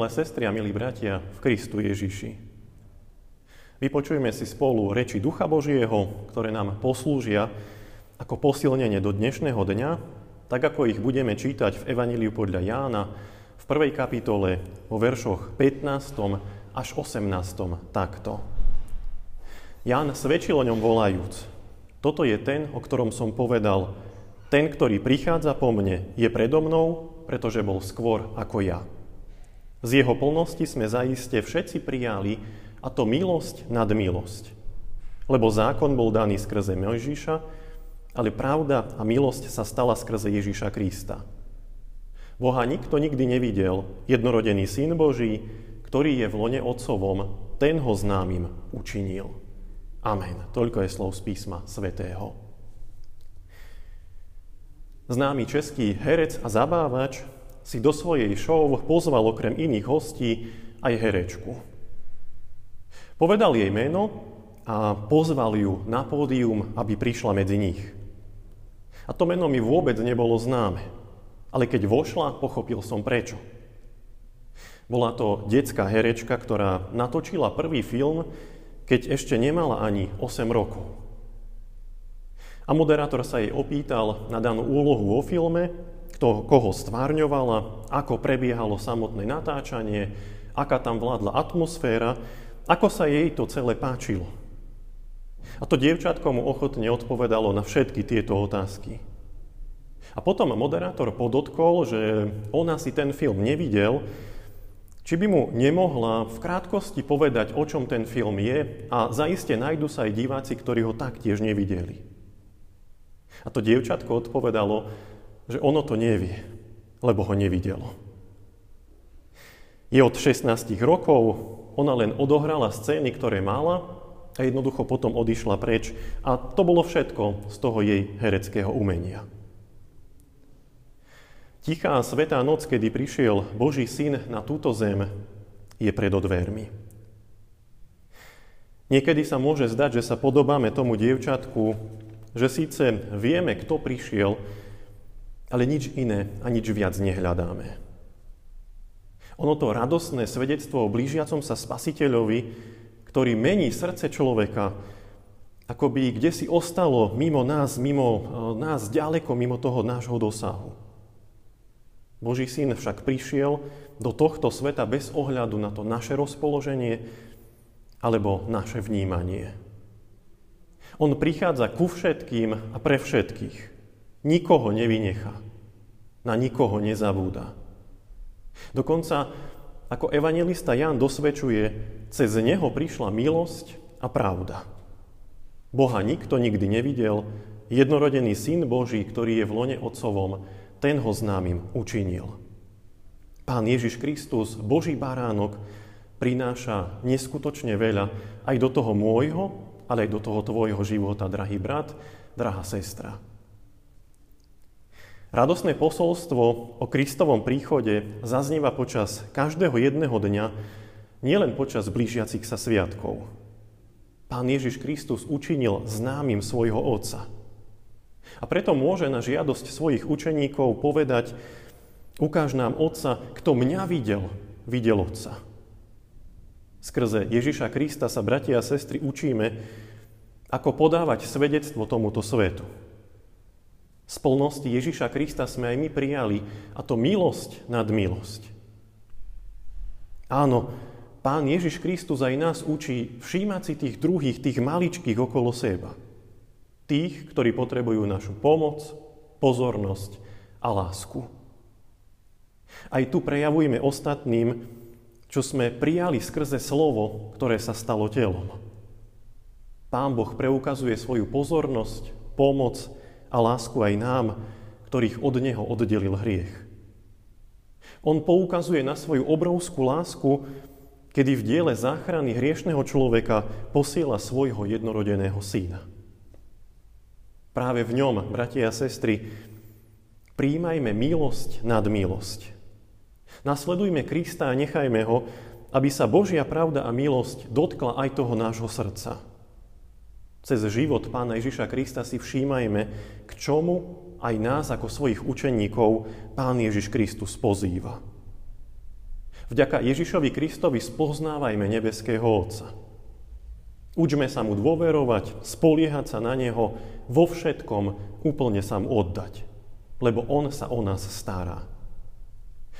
Milé sestry a milí bratia v Kristu Ježiši. Vypočujme si spolu reči Ducha Božieho, ktoré nám poslúžia ako posilnenie do dnešného dňa, tak ako ich budeme čítať v Evaníliu podľa Jána v prvej kapitole vo veršoch 15. až 18. takto. Ján svedčil o ňom volajúc. Toto je ten, o ktorom som povedal, ten, ktorý prichádza po mne, je predo mnou, pretože bol skôr ako ja. Z jeho plnosti sme zaiste všetci prijali, a to milosť nad milosť. Lebo zákon bol daný skrze Mojžiša, ale pravda a milosť sa stala skrze Ježiša Krista. Boha nikto nikdy nevidel, jednorodený Syn Boží, ktorý je v lone Otcovom, ten ho známym učinil. Amen. Toľko je slov z písma svätého. Známy český herec a zabávač si do svojej show pozval okrem iných hostí aj herečku. Povedal jej meno a pozval ju na pódium, aby prišla medzi nich. A to meno mi vôbec nebolo známe, ale keď vošla, pochopil som prečo. Bola to detská herečka, ktorá natočila prvý film, keď ešte nemala ani 8 rokov. A moderátor sa jej opýtal na danú úlohu vo filme kto koho stvárňovala, ako prebiehalo samotné natáčanie, aká tam vládla atmosféra, ako sa jej to celé páčilo. A to dievčatko mu ochotne odpovedalo na všetky tieto otázky. A potom moderátor podotkol, že ona si ten film nevidel, či by mu nemohla v krátkosti povedať, o čom ten film je a zaiste nájdu sa aj diváci, ktorí ho taktiež nevideli. A to dievčatko odpovedalo, že ono to nevie, lebo ho nevidelo. Je od 16 rokov, ona len odohrala scény, ktoré mala a jednoducho potom odišla preč. A to bolo všetko z toho jej hereckého umenia. Tichá svetá noc, kedy prišiel Boží syn na túto zem, je pred odvermi. Niekedy sa môže zdať, že sa podobáme tomu dievčatku, že síce vieme, kto prišiel, ale nič iné a nič viac nehľadáme. Ono to radosné svedectvo o blížiacom sa spasiteľovi, ktorý mení srdce človeka, ako by kde si ostalo mimo nás, mimo e, nás ďaleko, mimo toho nášho dosahu. Boží syn však prišiel do tohto sveta bez ohľadu na to naše rozpoloženie alebo naše vnímanie. On prichádza ku všetkým a pre všetkých. Nikoho nevynechá. Na nikoho nezabúda. Dokonca, ako evangelista Jan dosvedčuje, cez neho prišla milosť a pravda. Boha nikto nikdy nevidel, jednorodený syn Boží, ktorý je v lone Otcovom, ten ho známym učinil. Pán Ježiš Kristus, Boží baránok, prináša neskutočne veľa aj do toho môjho, ale aj do toho tvojho života, drahý brat, drahá sestra. Radosné posolstvo o Kristovom príchode zaznieva počas každého jedného dňa, nielen počas blížiacich sa sviatkov. Pán Ježiš Kristus učinil známym svojho Otca. A preto môže na žiadosť svojich učeníkov povedať, ukáž nám Otca, kto mňa videl, videl Otca. Skrze Ježiša Krista sa, bratia a sestry, učíme, ako podávať svedectvo tomuto svetu. Z plnosti Ježiša Krista sme aj my prijali, a to milosť nad milosť. Áno, Pán Ježiš Kristus aj nás učí všímať si tých druhých, tých maličkých okolo seba. Tých, ktorí potrebujú našu pomoc, pozornosť a lásku. Aj tu prejavujeme ostatným, čo sme prijali skrze slovo, ktoré sa stalo telom. Pán Boh preukazuje svoju pozornosť, pomoc a lásku aj nám, ktorých od Neho oddelil hriech. On poukazuje na svoju obrovskú lásku, kedy v diele záchrany hriešného človeka posiela svojho jednorodeného syna. Práve v ňom, bratia a sestry, príjmajme milosť nad milosť. Nasledujme Krista a nechajme ho, aby sa Božia pravda a milosť dotkla aj toho nášho srdca. Cez život Pána Ježiša Krista si všímajme, k čomu aj nás ako svojich učeníkov Pán Ježiš Kristus pozýva. Vďaka Ježišovi Kristovi spoznávajme nebeského Otca. Učme sa mu dôverovať, spoliehať sa na Neho, vo všetkom úplne sa mu oddať, lebo On sa o nás stará.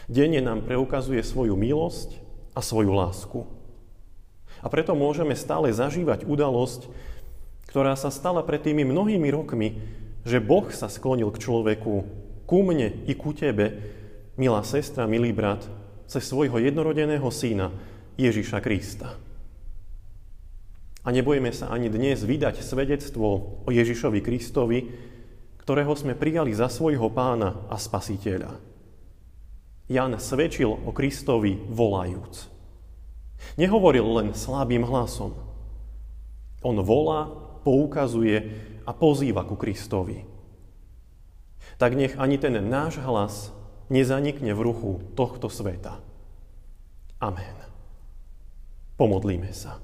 Denne nám preukazuje svoju milosť a svoju lásku. A preto môžeme stále zažívať udalosť, ktorá sa stala pred tými mnohými rokmi, že Boh sa sklonil k človeku, ku mne i ku tebe, milá sestra, milý brat, cez svojho jednorodeného syna Ježiša Krista. A nebojme sa ani dnes vydať svedectvo o Ježišovi Kristovi, ktorého sme prijali za svojho pána a spasiteľa. Jan svedčil o Kristovi volajúc. Nehovoril len slabým hlasom. On volá, poukazuje a pozýva ku Kristovi. Tak nech ani ten náš hlas nezanikne v ruchu tohto sveta. Amen. Pomodlíme sa.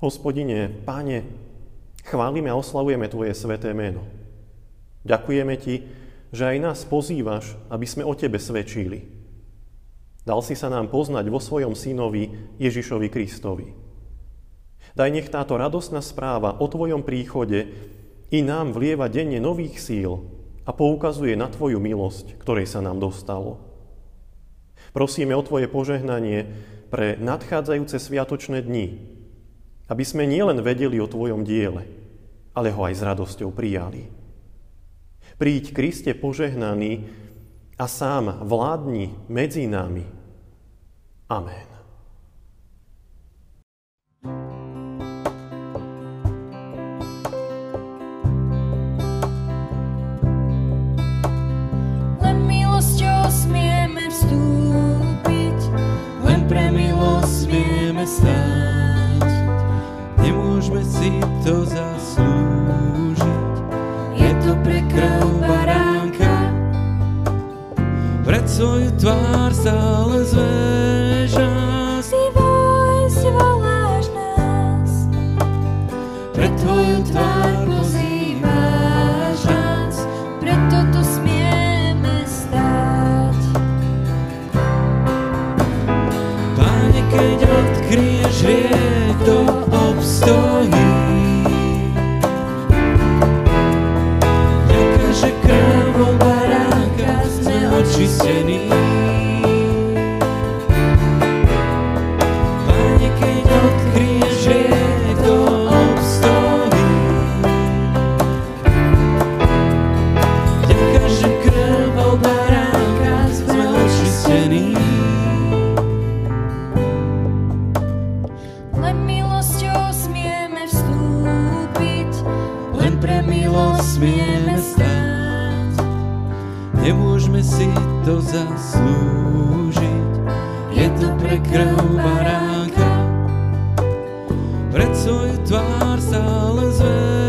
Hospodine, Pane, chválime a oslavujeme Tvoje sveté meno. Ďakujeme Ti, že aj nás pozývaš, aby sme o Tebe svedčili. Dal si sa nám poznať vo svojom synovi Ježišovi Kristovi. Daj nech táto radosná správa o Tvojom príchode i nám vlieva denne nových síl a poukazuje na Tvoju milosť, ktorej sa nám dostalo. Prosíme o Tvoje požehnanie pre nadchádzajúce sviatočné dni, aby sme nielen vedeli o Tvojom diele, ale ho aj s radosťou prijali. Príď Kriste požehnaný a sám vládni medzi nami. Amen. soy tu arzal Len milosťou smieme vstúpiť, len pre milosť smieme stáť. Nemôžeme si to zaslúžiť, je to pre krv baránka. Pred svoju tvár stále zver.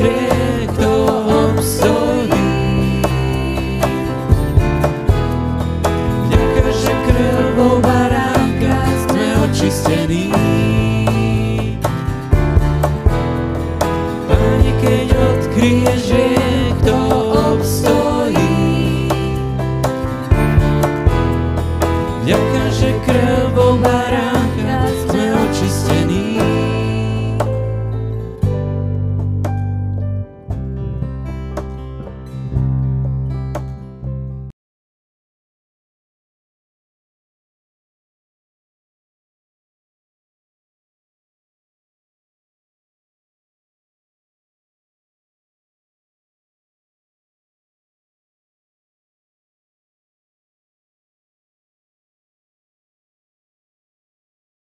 minhas.